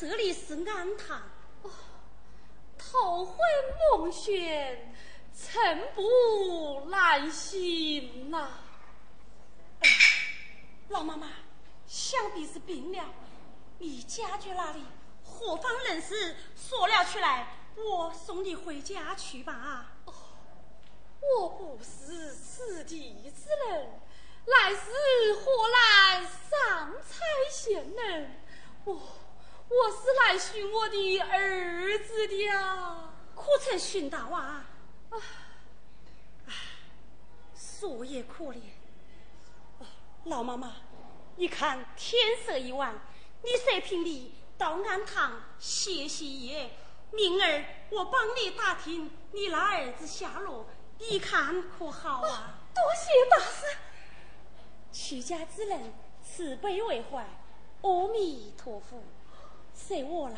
这里是安堂哦。头昏梦眩，寸步难行呐。老妈妈，想必是病了。你家眷那里何方人士说了出来，我送你回家去吧。哦，我不是此地之人，乃是河南上蔡县人。我我是来寻我的儿子的呀，可曾寻到啊？啊，唉，说也可怜。老妈妈，你看天色已晚，你随平里到庵堂歇息一夜，明儿我帮你打听你那儿子下落，你看可好啊？多谢大师。屈家之人，慈悲为怀，阿弥陀佛，随我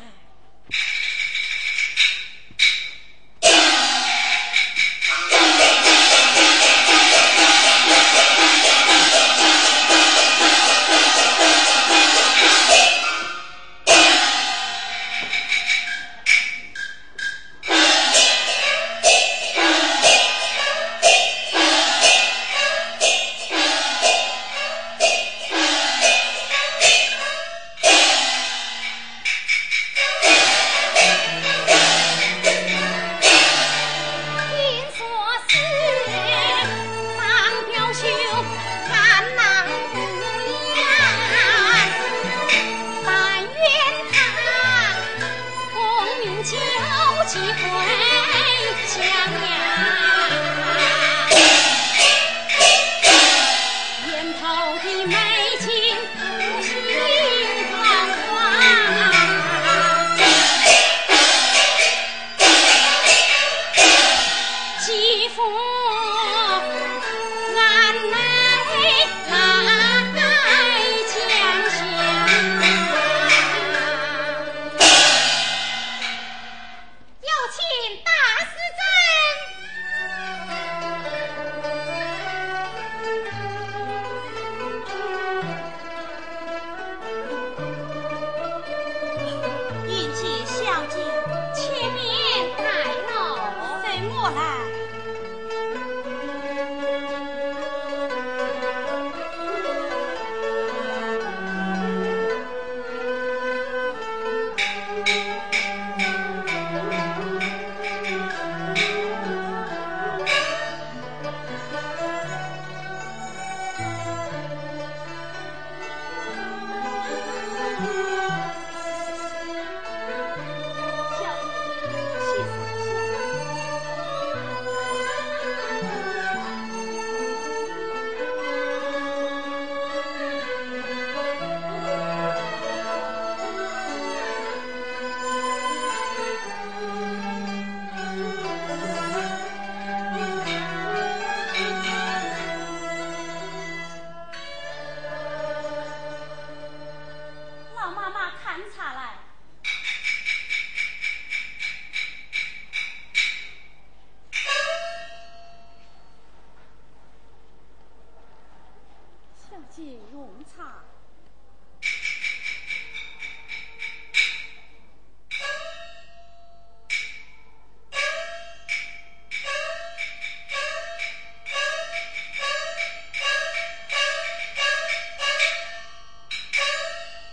小姐用茶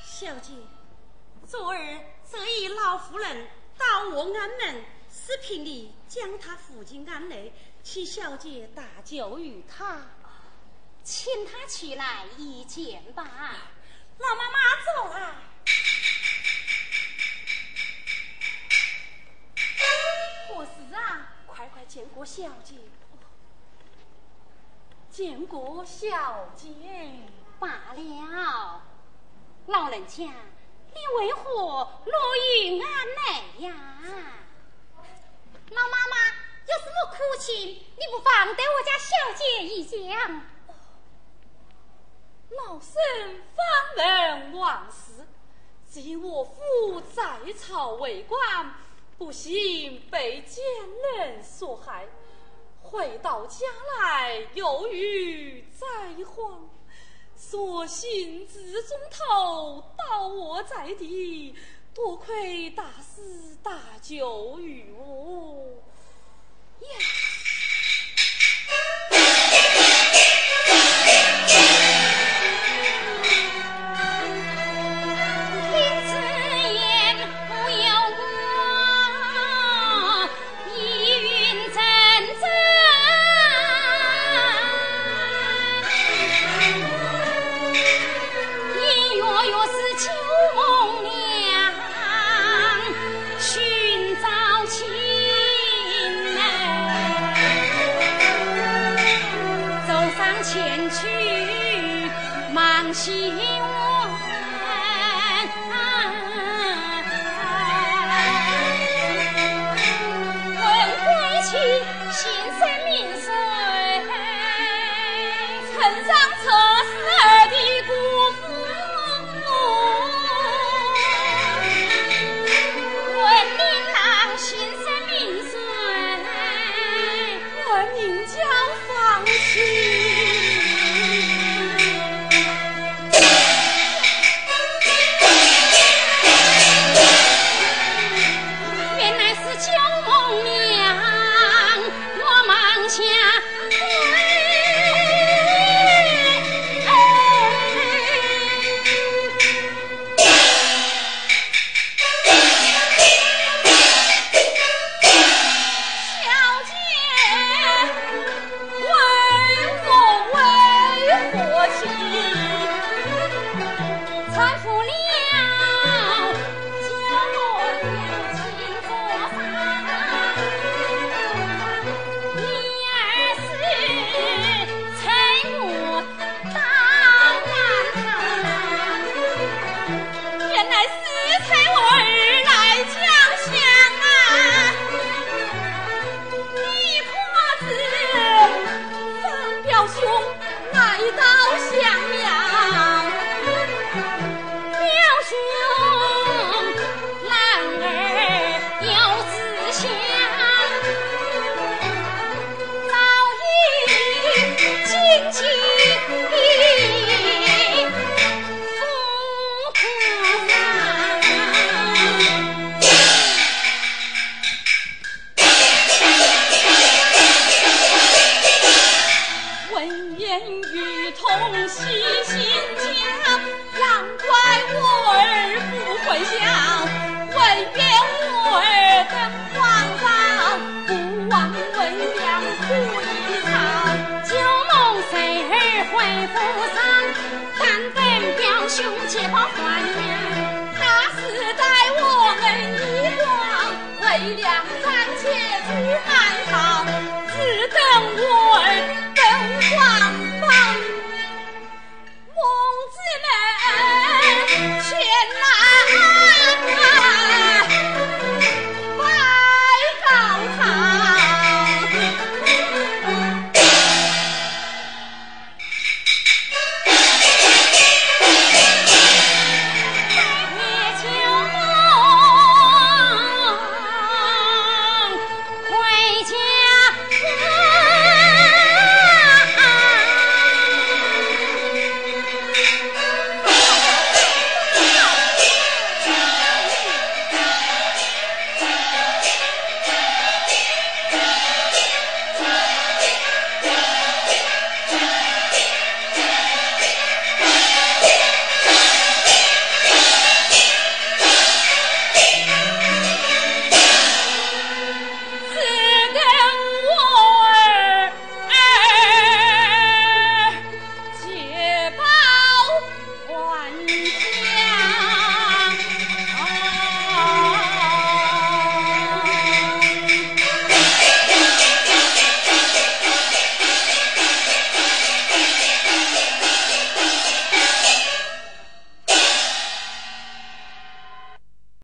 小姐，昨日这一老妇人到我庵门，视频里将她扶进庵内，请小姐搭救于她。请他去来一见吧。老妈妈走了。何事啊？快快见过小姐。见过小姐罢了。老人家，你为何落于俺内呀？老妈妈。有什么苦情，你不妨对我家小姐一讲。老身方闻往事，只因我父在朝为官，不幸被奸人所害，回到家来又遇灾荒，所幸自中头倒卧在地，多亏大师大救于我呀！前去忙西他死在前。